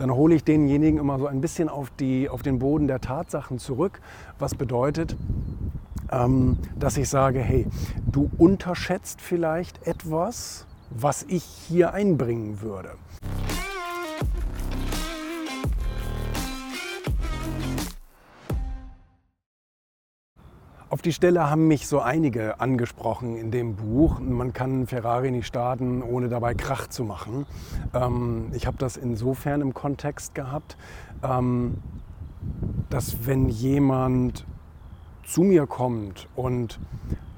dann hole ich denjenigen immer so ein bisschen auf, die, auf den Boden der Tatsachen zurück, was bedeutet, ähm, dass ich sage, hey, du unterschätzt vielleicht etwas, was ich hier einbringen würde. Auf die Stelle haben mich so einige angesprochen in dem Buch. Man kann Ferrari nicht starten, ohne dabei Krach zu machen. Ähm, ich habe das insofern im Kontext gehabt, ähm, dass wenn jemand zu mir kommt und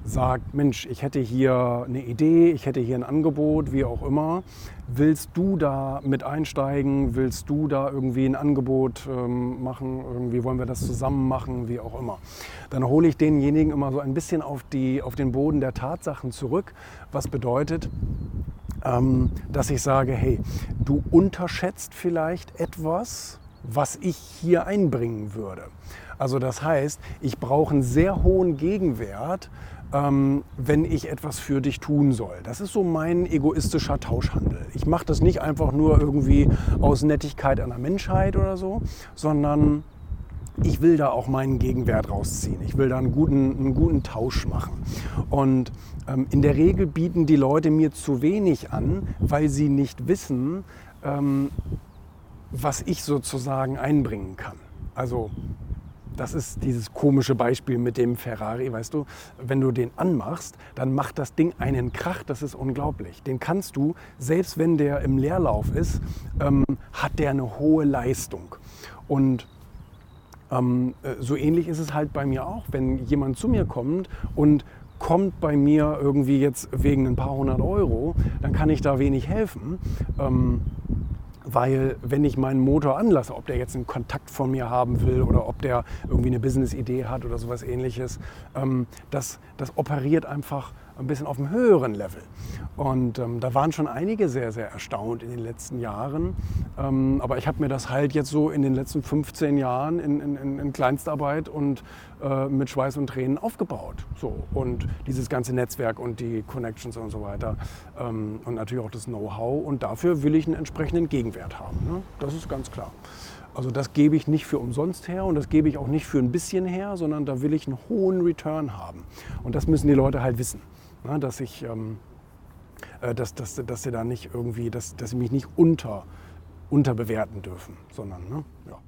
sagt, Mensch, ich hätte hier eine Idee, ich hätte hier ein Angebot, wie auch immer. Willst du da mit einsteigen? Willst du da irgendwie ein Angebot ähm, machen? Irgendwie wollen wir das zusammen machen, wie auch immer. Dann hole ich denjenigen immer so ein bisschen auf, die, auf den Boden der Tatsachen zurück, was bedeutet, ähm, dass ich sage, hey, du unterschätzt vielleicht etwas, was ich hier einbringen würde. Also das heißt, ich brauche einen sehr hohen Gegenwert, ähm, wenn ich etwas für dich tun soll. Das ist so mein egoistischer Tauschhandel. Ich mache das nicht einfach nur irgendwie aus Nettigkeit an der Menschheit oder so, sondern ich will da auch meinen Gegenwert rausziehen. Ich will da einen guten, einen guten Tausch machen. Und ähm, in der Regel bieten die Leute mir zu wenig an, weil sie nicht wissen, ähm, was ich sozusagen einbringen kann. Also das ist dieses komische Beispiel mit dem Ferrari, weißt du, wenn du den anmachst, dann macht das Ding einen Krach, das ist unglaublich. Den kannst du, selbst wenn der im Leerlauf ist, ähm, hat der eine hohe Leistung. Und ähm, äh, so ähnlich ist es halt bei mir auch, wenn jemand zu mir kommt und kommt bei mir irgendwie jetzt wegen ein paar hundert Euro, dann kann ich da wenig helfen. Ähm, weil wenn ich meinen Motor anlasse, ob der jetzt einen Kontakt von mir haben will oder ob der irgendwie eine Business-Idee hat oder sowas ähnliches, ähm, das, das operiert einfach ein bisschen auf einem höheren Level. Und ähm, da waren schon einige sehr, sehr erstaunt in den letzten Jahren. Ähm, aber ich habe mir das halt jetzt so in den letzten 15 Jahren in, in, in Kleinstarbeit und äh, mit Schweiß und Tränen aufgebaut. So. Und dieses ganze Netzwerk und die Connections und so weiter. Ähm, und natürlich auch das Know-how. Und dafür will ich einen entsprechenden Gegenwert haben. Ne? Das ist ganz klar. Also das gebe ich nicht für umsonst her und das gebe ich auch nicht für ein bisschen her, sondern da will ich einen hohen Return haben. Und das müssen die Leute halt wissen. Ne, dass ich, ähm, äh, dass, dass, dass sie da nicht irgendwie, dass, dass sie mich nicht unter, unterbewerten dürfen, sondern, ne, ja.